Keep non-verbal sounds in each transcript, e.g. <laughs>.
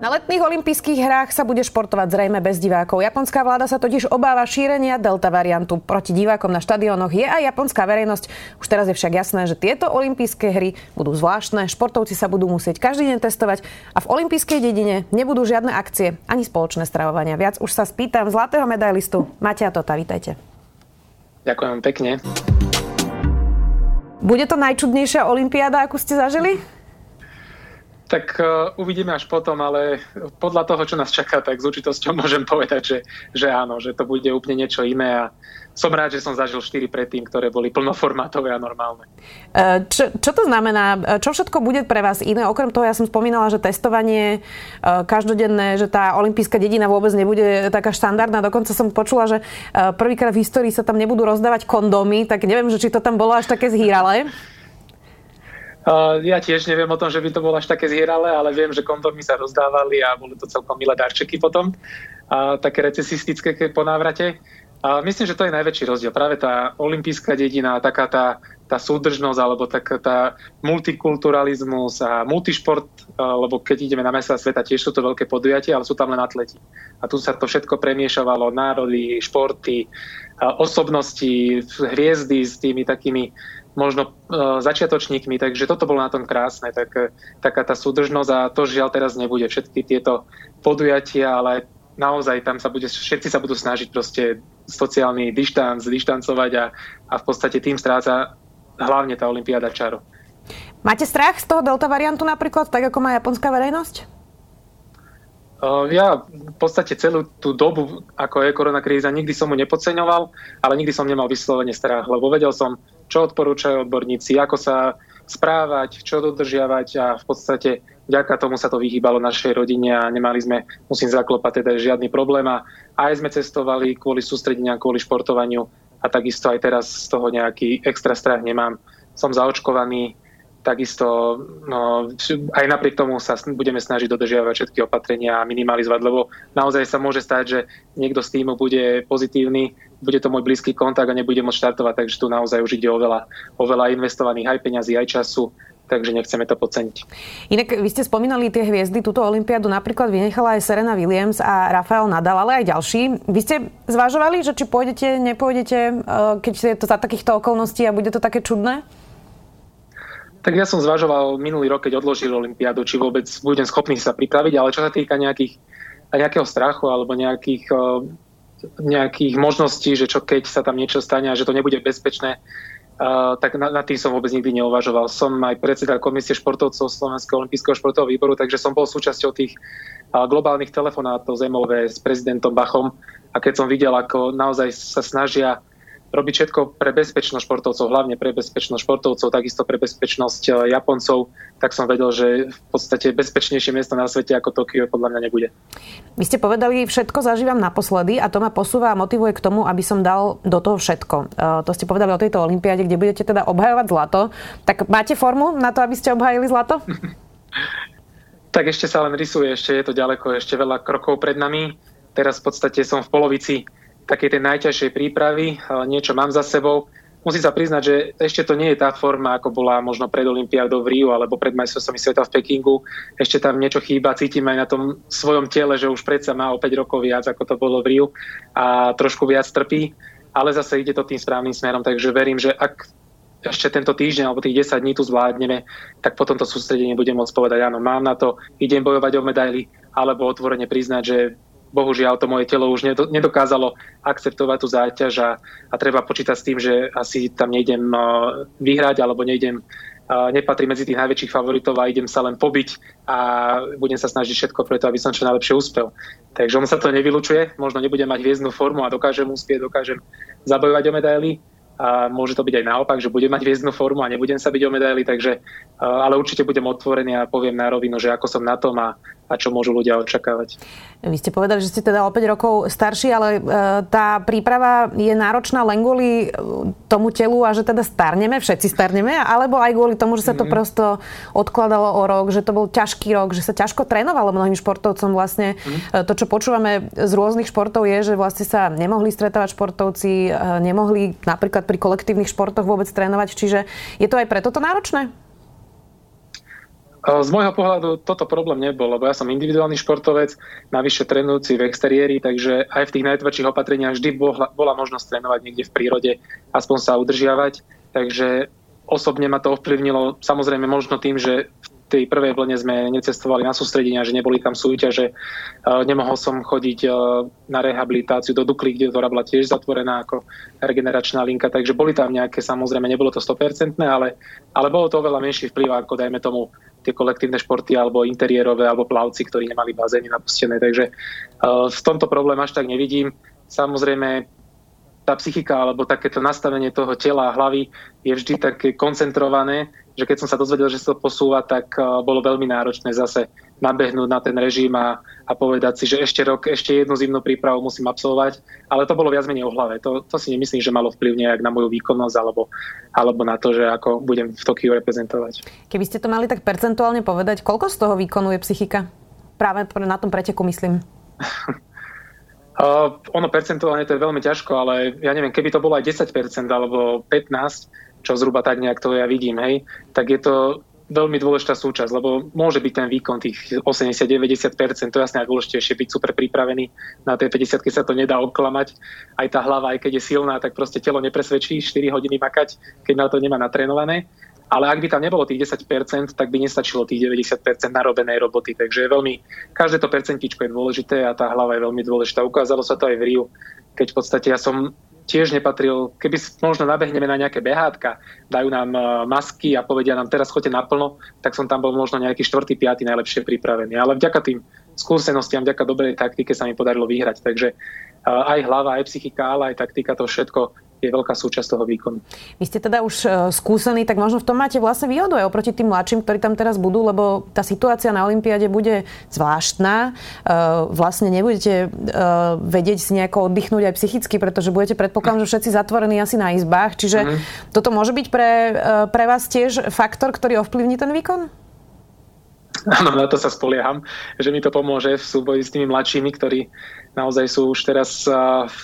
Na letných olympijských hrách sa bude športovať zrejme bez divákov. Japonská vláda sa totiž obáva šírenia delta variantu. Proti divákom na štadiónoch je aj japonská verejnosť. Už teraz je však jasné, že tieto olympijské hry budú zvláštne. Športovci sa budú musieť každý deň testovať a v olympijskej dedine nebudú žiadne akcie ani spoločné stravovania. Viac už sa spýtam zlatého medailistu Matia Tota. Vítajte. Ďakujem pekne. Bude to najčudnejšia olympiáda, akú ste zažili? Tak uh, uvidíme až potom, ale podľa toho, čo nás čaká, tak s určitosťou <laughs> môžem povedať, že, že áno, že to bude úplne niečo iné a som rád, že som zažil 4 predtým, ktoré boli plnoformátové a normálne. E, čo, čo to znamená? Čo všetko bude pre vás iné? Okrem toho, ja som spomínala, že testovanie e, každodenné, že tá olimpijská dedina vôbec nebude taká štandardná. Dokonca som počula, že prvýkrát v histórii sa tam nebudú rozdávať kondómy, tak neviem, že či to tam bolo až také zhýrale. <laughs> Ja tiež neviem o tom, že by to bolo až také zhierale, ale viem, že kondomy sa rozdávali a boli to celkom milé darčeky potom, uh, také recesistické po návrate. A myslím, že to je najväčší rozdiel. Práve tá olimpijská dedina, taká tá, tá súdržnosť, alebo taká tá multikulturalizmus a multišport, lebo keď ideme na mesta sveta, tiež sú to veľké podujatia, ale sú tam len atleti. A tu sa to všetko premiešavalo, národy, športy, osobnosti, hviezdy s tými takými možno uh, začiatočníkmi, takže toto bolo na tom krásne, tak, e, taká tá súdržnosť a to žiaľ teraz nebude. Všetky tieto podujatia, ale naozaj tam sa bude, všetci sa budú snažiť proste sociálny dištanc, dištancovať a, a v podstate tým stráca hlavne tá Olympiáda čaro. Máte strach z toho delta variantu napríklad, tak ako má japonská verejnosť? Ja v podstate celú tú dobu, ako je koronakríza, nikdy som mu nepodceňoval, ale nikdy som nemal vyslovene strach, lebo vedel som, čo odporúčajú odborníci, ako sa správať, čo dodržiavať a v podstate vďaka tomu sa to vyhýbalo našej rodine a nemali sme, musím zaklopať, teda žiadny problém a aj sme cestovali kvôli sústredenia, kvôli športovaniu a takisto aj teraz z toho nejaký extra strach nemám. Som zaočkovaný, takisto no, aj napriek tomu sa budeme snažiť dodržiavať všetky opatrenia a minimalizovať, lebo naozaj sa môže stať, že niekto z týmu bude pozitívny, bude to môj blízky kontakt a nebude môcť štartovať, takže tu naozaj už ide o veľa, o veľa investovaných aj peňazí, aj času, takže nechceme to podceniť. Inak vy ste spomínali tie hviezdy, túto olympiádu napríklad vynechala aj Serena Williams a Rafael Nadal, ale aj ďalší. Vy ste zvažovali, že či pôjdete, nepôjdete, eh, keď je to za takýchto okolností a bude to také čudné? Tak ja som zvažoval minulý rok, keď odložil Olympiádu, či vôbec budem schopný sa pripraviť, ale čo sa týka nejakých, nejakého strachu alebo nejakých, eh, nejakých možností, že čo keď sa tam niečo stane a že to nebude bezpečné, eh, tak nad tým som vôbec nikdy neuvažoval. Som aj predseda komisie športovcov Slovenského olympijského športového výboru, takže som bol súčasťou tých eh, globálnych telefonátov z MOV s prezidentom Bachom a keď som videl, ako naozaj sa snažia robiť všetko pre bezpečnosť športovcov, hlavne pre bezpečnosť športovcov, takisto pre bezpečnosť e, Japoncov, tak som vedel, že v podstate bezpečnejšie miesto na svete ako Tokio podľa mňa nebude. Vy ste povedali, všetko zažívam naposledy a to ma posúva a motivuje k tomu, aby som dal do toho všetko. Uh, to ste povedali o tejto olympiáde, kde budete teda obhajovať zlato. Tak máte formu na to, aby ste obhajili zlato? <laughs> tak ešte sa len rysuje, ešte je to ďaleko, ešte veľa krokov pred nami. Teraz v podstate som v polovici takej tej najťažšej prípravy, niečo mám za sebou. Musím sa priznať, že ešte to nie je tá forma, ako bola možno pred Olympiádou v Riu alebo pred majstrovstvami sveta v Pekingu. Ešte tam niečo chýba, cítim aj na tom svojom tele, že už predsa má o 5 rokov viac, ako to bolo v Riu a trošku viac trpí, ale zase ide to tým správnym smerom, takže verím, že ak ešte tento týždeň alebo tých 10 dní tu zvládneme, tak potom to sústredenie budem môcť povedať, áno, mám na to, idem bojovať o medaily, alebo otvorene priznať, že bohužiaľ to moje telo už nedokázalo akceptovať tú záťaž a, a treba počítať s tým, že asi tam nejdem vyhrať alebo nejdem nepatrí medzi tých najväčších favoritov a idem sa len pobiť a budem sa snažiť všetko preto, aby som čo najlepšie úspel. Takže on sa to nevylučuje, možno nebudem mať hviezdnu formu a dokážem úspieť, dokážem zabojovať o medaily, a môže to byť aj naopak, že budem mať hviezdnu formu a nebudem sa byť o medaily, takže, ale určite budem otvorený a poviem na rovinu, že ako som na tom a, a čo môžu ľudia očakávať. Vy ste povedali, že ste teda o 5 rokov starší, ale e, tá príprava je náročná len kvôli e, tomu telu a že teda starneme, všetci starneme, alebo aj kvôli tomu, že sa to mm-hmm. prosto odkladalo o rok, že to bol ťažký rok, že sa ťažko trénovalo mnohým športovcom. Vlastne mm-hmm. to, čo počúvame z rôznych športov je, že vlastne sa nemohli stretávať športovci, nemohli napríklad pri kolektívnych športoch vôbec trénovať, čiže je to aj preto to náročné? Z môjho pohľadu toto problém nebol, lebo ja som individuálny športovec, navyše trénujúci v exteriéri, takže aj v tých najtvrdších opatreniach vždy bola možnosť trénovať niekde v prírode, aspoň sa udržiavať. Takže osobne ma to ovplyvnilo samozrejme možno tým, že tej prvej vlne sme necestovali na sústredenia, že neboli tam súťaže. Nemohol som chodiť na rehabilitáciu do Dukly, kde to bola tiež zatvorená ako regeneračná linka, takže boli tam nejaké, samozrejme nebolo to 100%, ale, ale bolo to oveľa menší vplyv ako dajme tomu tie kolektívne športy alebo interiérové alebo plavci, ktorí nemali bazény napustené. Takže v tomto problém až tak nevidím. Samozrejme, tá psychika alebo takéto nastavenie toho tela a hlavy je vždy také koncentrované, že keď som sa dozvedel, že sa to posúva, tak eh, bolo veľmi náročné zase nabehnúť na ten režim a, a povedať si, že ešte rok, ešte jednu zimnú prípravu musím absolvovať. Ale to bolo viac menej o hlave. To, to si nemyslím, že malo vplyv nejak na moju výkonnosť alebo, alebo na to, že ako budem v Tokiu reprezentovať. Keby ste to mali tak percentuálne povedať, koľko z toho výkonu je psychika? Práve na tom preteku myslím. <laughs> Uh, ono percentuálne to je veľmi ťažko, ale ja neviem, keby to bolo aj 10% alebo 15%, čo zhruba tak nejak to ja vidím, hej, tak je to veľmi dôležitá súčasť, lebo môže byť ten výkon tých 80-90%, to jasne dôležitejšie byť super pripravený. Na tej 50 sa to nedá obklamať. Aj tá hlava, aj keď je silná, tak proste telo nepresvedčí 4 hodiny makať, keď na to nemá natrénované. Ale ak by tam nebolo tých 10%, tak by nestačilo tých 90% narobenej roboty. Takže je veľmi, každé to percentičko je dôležité a tá hlava je veľmi dôležitá. Ukázalo sa to aj v Riu, keď v podstate ja som tiež nepatril, keby možno nabehneme na nejaké behátka, dajú nám e, masky a povedia nám teraz choďte naplno, tak som tam bol možno nejaký štvrtý, piatý najlepšie pripravený. Ale vďaka tým skúsenostiam, vďaka dobrej taktike sa mi podarilo vyhrať. Takže e, aj hlava, aj psychika, ale aj taktika, to všetko je veľká súčasť toho výkonu. Vy ste teda už e, skúsení, tak možno v tom máte vlastne výhodu aj oproti tým mladším, ktorí tam teraz budú, lebo tá situácia na Olympiáde bude zvláštna. E, vlastne nebudete e, vedieť si nejako oddychnúť aj psychicky, pretože budete predpokladám, že všetci zatvorení asi na izbách. Čiže mm-hmm. toto môže byť pre, pre vás tiež faktor, ktorý ovplyvní ten výkon? Áno, na to sa spolieham, že mi to pomôže v súboji s tými mladšími, ktorí naozaj sú už teraz v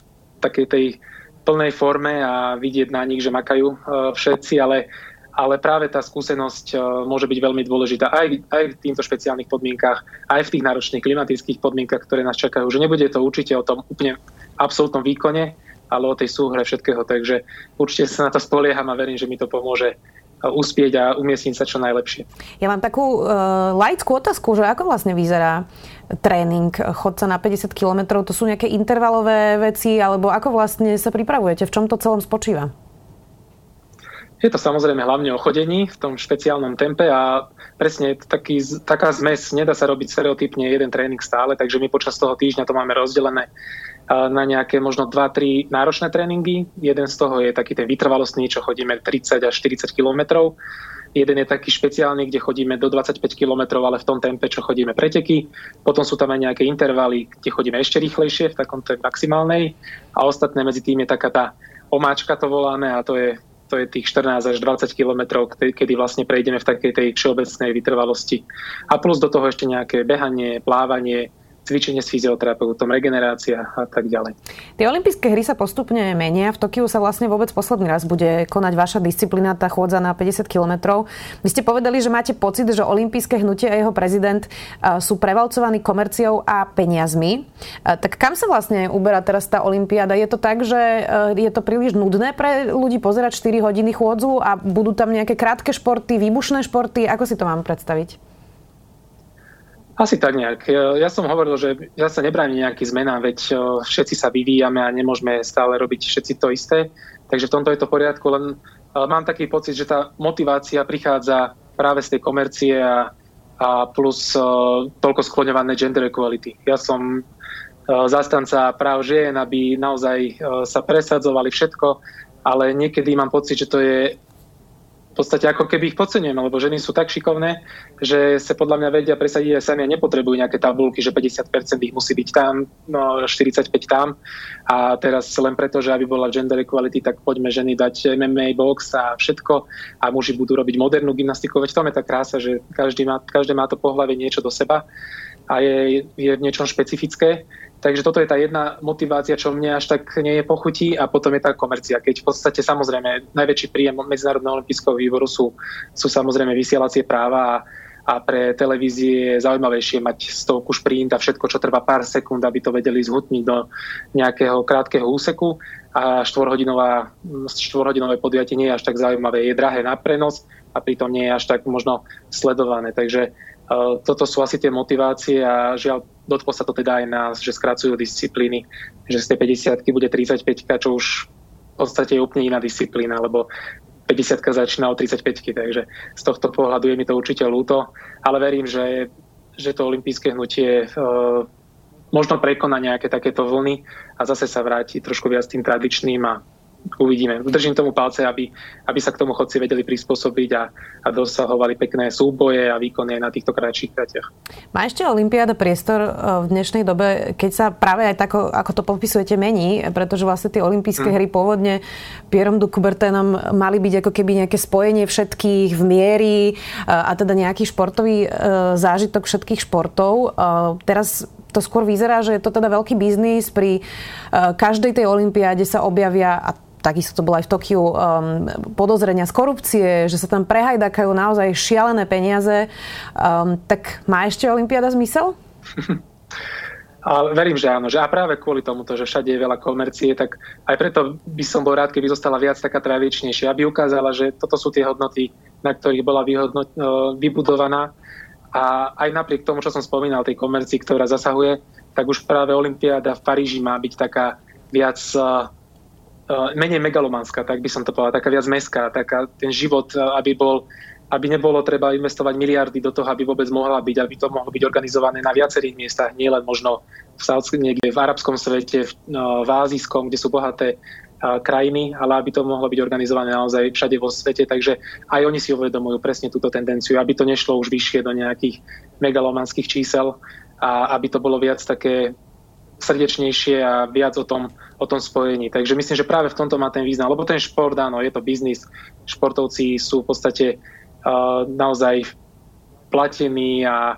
takej tej plnej forme a vidieť na nich, že makajú e, všetci, ale, ale práve tá skúsenosť e, môže byť veľmi dôležitá aj, aj v týchto špeciálnych podmienkach, aj v tých náročných klimatických podmienkach, ktoré nás čakajú. Že nebude to určite o tom úplne absolútnom výkone, ale o tej súhre všetkého. Takže určite sa na to spolieham a verím, že mi to pomôže uspieť a umiestniť sa čo najlepšie. Ja mám takú uh, laickú otázku, že ako vlastne vyzerá tréning chodca na 50 km? To sú nejaké intervalové veci, alebo ako vlastne sa pripravujete? V čom to celom spočíva? Je to samozrejme hlavne o chodení v tom špeciálnom tempe a presne taký, taká zmes, nedá sa robiť stereotypne jeden tréning stále, takže my počas toho týždňa to máme rozdelené na nejaké možno 2-3 náročné tréningy. Jeden z toho je taký ten vytrvalostný, čo chodíme 30 až 40 km. Jeden je taký špeciálny, kde chodíme do 25 km, ale v tom tempe, čo chodíme preteky. Potom sú tam aj nejaké intervaly, kde chodíme ešte rýchlejšie, v takom maximálnej. A ostatné medzi tým je taká tá omáčka to voláme a to je to je tých 14 až 20 kilometrov, kedy vlastne prejdeme v takej tej všeobecnej vytrvalosti. A plus do toho ešte nejaké behanie, plávanie, cvičenie s fyzioterapeutom, regenerácia a tak ďalej. Tie olympijské hry sa postupne menia. V Tokiu sa vlastne vôbec posledný raz bude konať vaša disciplína, tá chôdza na 50 kilometrov. Vy ste povedali, že máte pocit, že olympijské hnutie a jeho prezident sú prevalcovaní komerciou a peniazmi. Tak kam sa vlastne uberá teraz tá olympiáda? Je to tak, že je to príliš nudné pre ľudí pozerať 4 hodiny chôdzu a budú tam nejaké krátke športy, výbušné športy? Ako si to mám predstaviť? Asi tak nejak. Ja som hovoril, že ja sa nebránim nejaký zmenám, veď všetci sa vyvíjame a nemôžeme stále robiť všetci to isté. Takže v tomto je to v poriadku, len mám taký pocit, že tá motivácia prichádza práve z tej komercie a, a plus toľko skloňované gender equality. Ja som zastanca práv žien, aby naozaj sa presadzovali všetko, ale niekedy mám pocit, že to je podstate ako keby ich podceňujeme, lebo ženy sú tak šikovné, že sa podľa mňa vedia presadiť aj sami a nepotrebujú nejaké tabulky, že 50% ich musí byť tam, no 45 tam a teraz len preto, že aby bola gender equality, tak poďme ženy dať MMA, box a všetko a muži budú robiť modernú gymnastiku, veď tam je tá krása, že každý má, každé má to pohľavie niečo do seba a je, je v niečom špecifické. Takže toto je tá jedna motivácia, čo mne až tak nie je pochutí a potom je tá komercia. Keď v podstate samozrejme najväčší príjem Medzinárodného olympijského výboru sú, sú samozrejme vysielacie práva a, a pre televízie je zaujímavejšie mať stovku šprint a všetko, čo trvá pár sekúnd, aby to vedeli zhutniť do nejakého krátkeho úseku a štvorhodinové podujatie nie je až tak zaujímavé. Je drahé na prenos a pritom nie je až tak možno sledované. Takže toto sú asi tie motivácie a žiaľ dotklo sa to teda aj nás, že skracujú disciplíny, že z tej 50 bude 35 čo už v podstate je úplne iná disciplína, lebo 50 začína od 35 takže z tohto pohľadu je mi to určite ľúto, ale verím, že, že to olympijské hnutie uh, možno prekoná nejaké takéto vlny a zase sa vráti trošku viac tým tradičným a uvidíme. Držím tomu palce, aby, aby sa k tomu chodci vedeli prispôsobiť a, a dosahovali pekné súboje a výkony aj na týchto kratších tratiach. Má ešte Olympiáda priestor e, v dnešnej dobe, keď sa práve aj tako, ako to popisujete, mení, pretože vlastne tie olympijské mm. hry pôvodne Pierom du Coubertinom mali byť ako keby nejaké spojenie všetkých v miery e, a teda nejaký športový e, zážitok všetkých športov. Teraz to skôr vyzerá, že je to teda veľký biznis. Pri každej tej olympiáde sa objavia, a takisto to bolo aj v Tokiu, um, podozrenia z korupcie, že sa tam prehajdakajú naozaj šialené peniaze. Um, tak má ešte Olympiáda zmysel? <laughs> Ale verím, že áno. Že a práve kvôli tomuto, že všade je veľa komercie, tak aj preto by som bol rád, keby zostala viac taká tradičnejšia, aby ukázala, že toto sú tie hodnoty, na ktorých bola vyhodno, vybudovaná. A aj napriek tomu, čo som spomínal, tej komercii, ktorá zasahuje, tak už práve Olympiáda v Paríži má byť taká viac uh, menej megalomanská, tak by som to povedal, taká viac mestská, taká ten život, eh, aby bol aby nebolo treba investovať miliardy do toho, aby vôbec mohla byť, aby to mohlo byť organizované na viacerých miestach, nielen možno v Saudskom, niekde v arabskom svete, v, v azijskom, kde sú bohaté krajiny, ale aby to mohlo byť organizované naozaj všade vo svete. Takže aj oni si uvedomujú presne túto tendenciu, aby to nešlo už vyššie do nejakých megalomanských čísel a aby to bolo viac také srdečnejšie a viac o tom, o tom spojení. Takže myslím, že práve v tomto má ten význam, lebo ten šport, áno, je to biznis. Športovci sú v podstate uh, naozaj platení a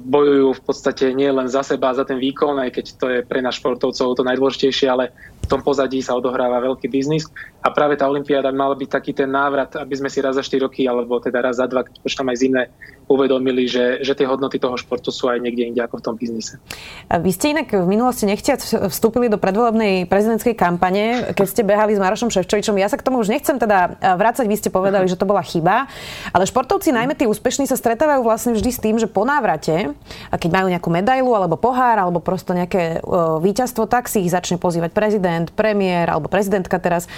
bojujú v podstate nie len za seba, za ten výkon, aj keď to je pre nás športovcov to najdôležitejšie, ale v tom pozadí sa odohráva veľký biznis. A práve tá Olympiáda mala byť taký ten návrat, aby sme si raz za 4 roky, alebo teda raz za dva, keď počítam aj zimné, uvedomili, že, že tie hodnoty toho športu sú aj niekde inde ako v tom biznise. Vy ste inak v minulosti nechtiac vstúpili do predvolebnej prezidentskej kampane, keď ste behali s Marošom Ševčovičom. Ja sa k tomu už nechcem teda vrácať, vy ste povedali, že to bola chyba, ale športovci, najmä tí úspešní, sa stretávajú vlastne vždy s tým, že po návrate, keď majú nejakú medailu alebo pohár alebo prosto nejaké víťazstvo, tak si ich začne pozývať prezident, premiér alebo prezidentka teraz.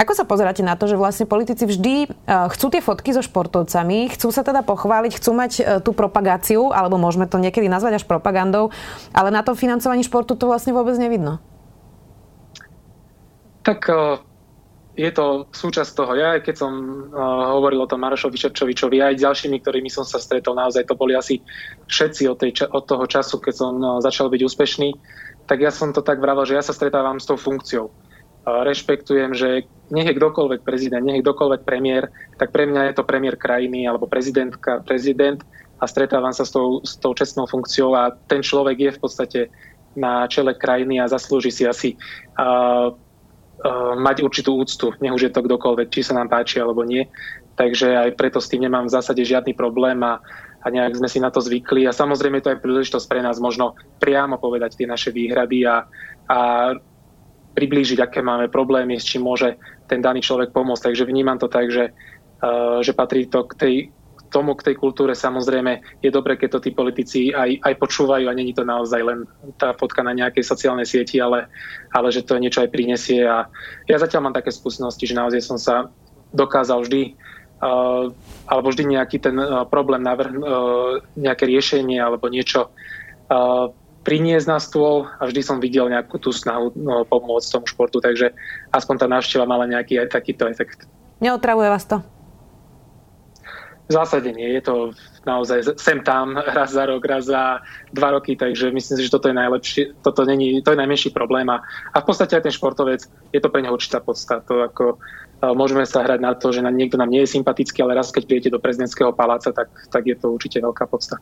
Ako sa pozeráte na to, že vlastne politici vždy chcú tie fotky so športovcami, chcú sa teda pochváliť, chcú mať e, tú propagáciu, alebo môžeme to niekedy nazvať až propagandou, ale na tom financovaní športu to vlastne vôbec nevidno. Tak e, je to súčasť toho. Ja keď som hovoril o tom Marošovi Šepčovičovi, aj ďalšími, ktorými som sa stretol, naozaj to boli asi všetci od, tej, od toho času, keď som začal byť úspešný, tak ja som to tak vravel, že ja sa stretávam s tou funkciou rešpektujem, že nech je kdokoľvek prezident, nech je kdokoľvek premiér, tak pre mňa je to premiér krajiny alebo prezidentka, prezident a stretávam sa s tou, s tou čestnou funkciou a ten človek je v podstate na čele krajiny a zaslúži si asi uh, uh, mať určitú úctu, nech už je to kdokoľvek, či sa nám páči alebo nie. Takže aj preto s tým nemám v zásade žiadny problém a, a nejak sme si na to zvykli. A samozrejme to je príležitosť pre nás možno priamo povedať tie naše výhrady a, a priblížiť, aké máme problémy, s čím môže ten daný človek pomôcť. Takže vnímam to tak, že, uh, že patrí to k tej, tomu, k tej kultúre samozrejme je dobre, keď to tí politici aj, aj počúvajú a není to naozaj len tá fotka na nejakej sociálnej sieti, ale, ale že to niečo aj prinesie. A ja zatiaľ mám také skúsenosti, že naozaj som sa dokázal vždy Uh, alebo vždy nejaký ten uh, problém navrh, uh, nejaké riešenie alebo niečo uh, priniesť na stôl a vždy som videl nejakú tú snahu no, pomôcť tomu športu, takže aspoň tá návšteva mala nejaký aj takýto efekt. Neotravuje vás to? V zásade nie, je to naozaj sem tam, <laughs> raz za rok, raz za dva roky, takže myslím si, že toto je najlepšie, toto není, to je najmenší problém a, a v podstate aj ten športovec, je to pre neho určitá podstata, to ako Môžeme sa hrať na to, že niekto nám nie je sympatický, ale raz keď príjete do prezidentského paláca, tak, tak je to určite veľká podsta.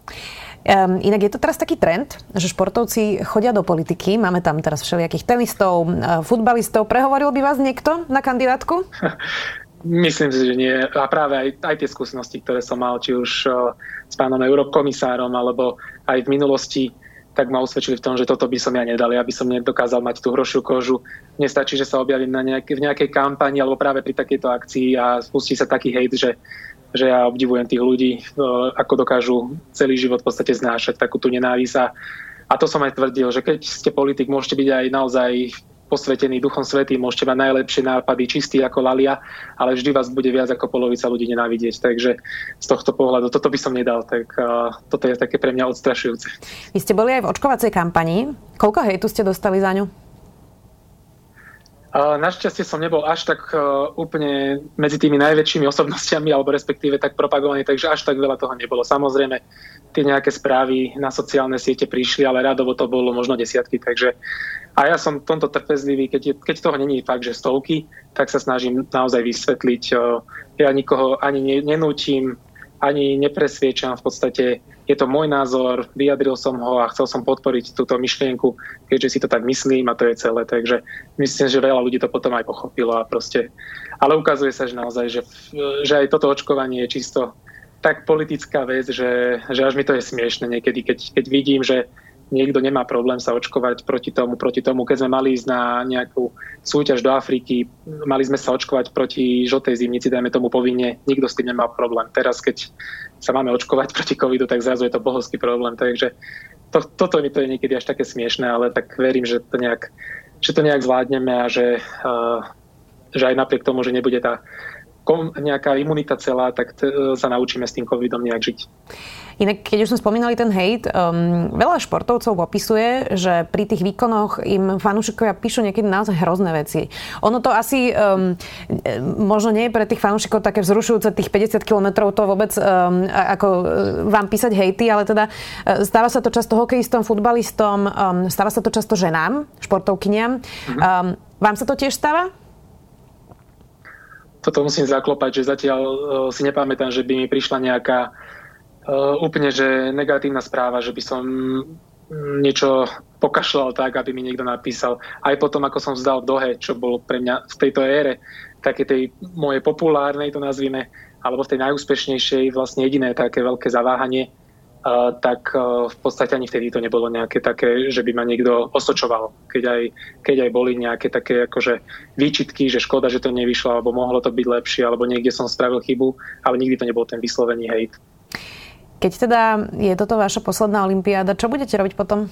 Um, inak je to teraz taký trend, že športovci chodia do politiky. Máme tam teraz všelijakých tenistov, futbalistov. Prehovoril by vás niekto na kandidátku? <laughs> Myslím si, že nie. A práve aj, aj tie skúsenosti, ktoré som mal, či už s pánom eurokomisárom, alebo aj v minulosti, tak ma usvedčili v tom, že toto by som ja nedal, aby som nedokázal mať tú hrošiu kožu. Nestačí, že sa objavím na nejaké, v nejakej kampani alebo práve pri takejto akcii a spustí sa taký hejt, že, že ja obdivujem tých ľudí, e, ako dokážu celý život v podstate znášať takú tú nenávisť. A to som aj tvrdil, že keď ste politik, môžete byť aj naozaj posvetený Duchom Svetým, môžete mať najlepšie nápady, čistý ako lalia, ale vždy vás bude viac ako polovica ľudí nenávidieť. Takže z tohto pohľadu toto by som nedal, tak uh, toto je také pre mňa odstrašujúce. Vy ste boli aj v očkovacej kampani. Koľko hejtu ste dostali za ňu? Našťastie som nebol až tak úplne medzi tými najväčšími osobnostiami, alebo respektíve tak propagovaný, takže až tak veľa toho nebolo. Samozrejme, tie nejaké správy na sociálne siete prišli, ale radovo to bolo možno desiatky, takže a ja som tomto trpezlivý, keď, je, keď toho není fakt, že stovky, tak sa snažím naozaj vysvetliť. Ja nikoho ani nenútim, ani nepresviečam. V podstate je to môj názor, vyjadril som ho a chcel som podporiť túto myšlienku, keďže si to tak myslím a to je celé. Takže myslím, že veľa ľudí to potom aj pochopilo a proste... Ale ukazuje sa, že naozaj, že, že aj toto očkovanie je čisto tak politická vec, že, že až mi to je smiešne niekedy, keď, keď vidím, že niekto nemá problém sa očkovať proti tomu, proti tomu. Keď sme mali ísť na nejakú súťaž do Afriky, mali sme sa očkovať proti žltej zimnici, dajme tomu povinne, nikto s tým nemá problém. Teraz, keď sa máme očkovať <laughs> proti covidu, tak zrazu je to bohovský problém. Takže to, toto mi to je niekedy až také smiešné, ale tak verím, že to nejak, že to nejak zvládneme a že, uh, že aj napriek tomu, že nebude tá nejaká imunita celá, tak t- sa naučíme s tým covidom nejak žiť. Inak, keď už sme spomínali ten hejt, um, veľa športovcov opisuje, že pri tých výkonoch im fanúšikovia píšu niekedy naozaj hrozné veci. Ono to asi um, možno nie je pre tých fanúšikov také vzrušujúce, tých 50 kilometrov to vôbec um, ako uh, vám písať hejty, ale teda uh, stáva sa to často hokejistom, futbalistom, um, stáva sa to často ženám, športovkyniam. Mhm. Um, vám sa to tiež stáva? Toto musím zaklopať, že zatiaľ uh, si nepamätám, že by mi prišla nejaká Uh, úplne, že negatívna správa, že by som niečo pokašľal tak, aby mi niekto napísal. Aj potom, ako som vzdal v Dohe, čo bolo pre mňa v tejto ére, také tej mojej populárnej, to nazvime, alebo v tej najúspešnejšej, vlastne jediné také veľké zaváhanie, tak v podstate ani vtedy to nebolo nejaké také, že by ma niekto osočoval. Keď aj, keď aj boli nejaké také akože výčitky, že škoda, že to nevyšlo, alebo mohlo to byť lepšie, alebo niekde som spravil chybu, ale nikdy to nebol ten vyslovený hejt. Keď teda je toto vaša posledná olimpiáda, čo budete robiť potom?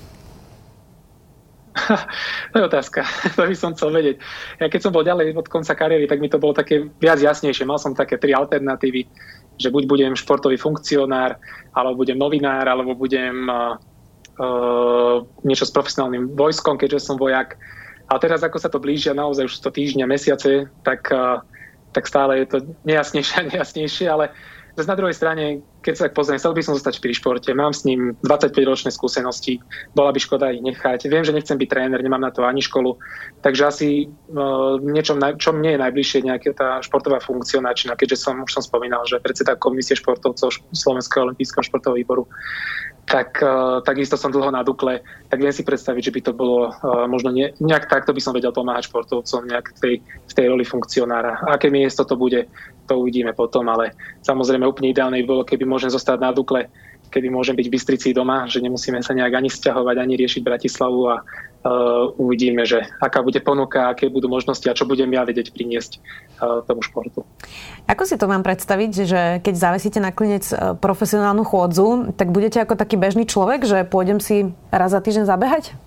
<laughs> to je otázka. <laughs> To by som chcel vedieť. Ja keď som bol ďalej od konca kariéry, tak mi to bolo také viac jasnejšie. Mal som také tri alternatívy, že buď budem športový funkcionár, alebo budem novinár, alebo budem uh, uh, niečo s profesionálnym vojskom, keďže som vojak. A teraz, ako sa to blížia naozaj už to týždňa, mesiace, tak, uh, tak stále je to nejasnejšie a nejasnejšie, ale na druhej strane, keď sa tak pozriem, chcel by som zostať pri športe. Mám s ním 25-ročné skúsenosti, bola by škoda ich nechať. Viem, že nechcem byť tréner, nemám na to ani školu, takže asi uh, niečo, čo mne je najbližšie, nejaká tá športová funkcionáčina, keďže som, už som spomínal, že predseda komisie športovcov Slovenského olympijského športového výboru tak uh, takisto som dlho na Dukle, tak viem si predstaviť, že by to bolo uh, možno ne, nejak takto by som vedel pomáhať športovcom nejak v tej, v tej roli funkcionára. Aké miesto to bude, to uvidíme potom, ale samozrejme úplne ideálne by bolo, keby môžem zostať na Dukle, kedy môžem byť v Bystrici doma, že nemusíme sa nejak ani sťahovať, ani riešiť Bratislavu a uh, uvidíme, že aká bude ponuka, aké budú možnosti a čo budem ja vedieť priniesť uh, tomu športu. Ako si to mám predstaviť, že keď zavesíte na klinec uh, profesionálnu chôdzu, tak budete ako taký bežný človek, že pôjdem si raz za týždeň zabehať?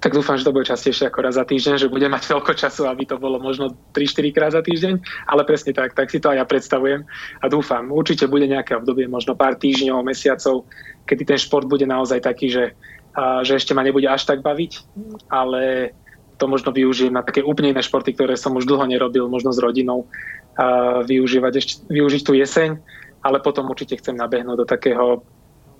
Tak dúfam, že to bude častejšie ako raz za týždeň, že budem mať toľko času, aby to bolo možno 3-4 krát za týždeň, ale presne tak, tak si to aj ja predstavujem a dúfam. Určite bude nejaké obdobie, možno pár týždňov, mesiacov, kedy ten šport bude naozaj taký, že, a, že ešte ma nebude až tak baviť, ale to možno využijem na také úplne iné športy, ktoré som už dlho nerobil, možno s rodinou. využívať, ešte, využiť tú jeseň, ale potom určite chcem nabehnúť do takého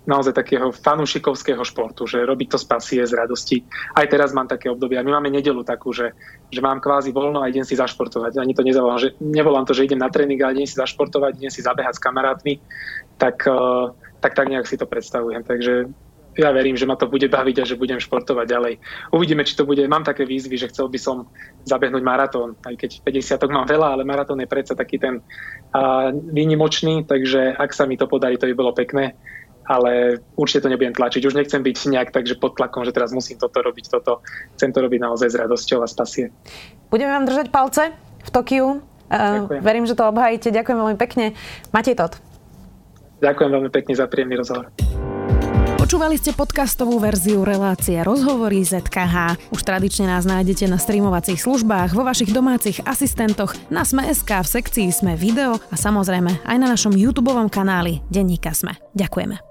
naozaj takého fanúšikovského športu, že robiť to z pasie, z radosti. Aj teraz mám také obdobie. My máme nedelu takú, že, že mám kvázi voľno a idem si zašportovať. Ani to nezavolám, že, nevolám to, že idem na tréning, ale idem si zašportovať, idem si zabehať s kamarátmi. Tak, uh, tak tak nejak si to predstavujem. Takže ja verím, že ma to bude baviť a že budem športovať ďalej. Uvidíme, či to bude. Mám také výzvy, že chcel by som zabehnúť maratón, aj keď 50 mám veľa, ale maratón je predsa taký ten uh, výnimočný, takže ak sa mi to podarí, to by bolo pekné ale určite to nebudem tlačiť. Už nechcem byť nejak tak, že pod tlakom, že teraz musím toto robiť, toto. Chcem to robiť naozaj s radosťou a z pasie. Budeme vám držať palce v Tokiu. Uh, verím, že to obhajíte. Ďakujem veľmi pekne. Matej Tot. Ďakujem veľmi pekne za príjemný rozhovor. Počúvali ste podcastovú verziu relácie Rozhovory ZKH. Už tradične nás nájdete na streamovacích službách, vo vašich domácich asistentoch, na Sme.sk, v sekcii Sme video a samozrejme aj na našom YouTube kanáli Denníka Sme. Ďakujeme.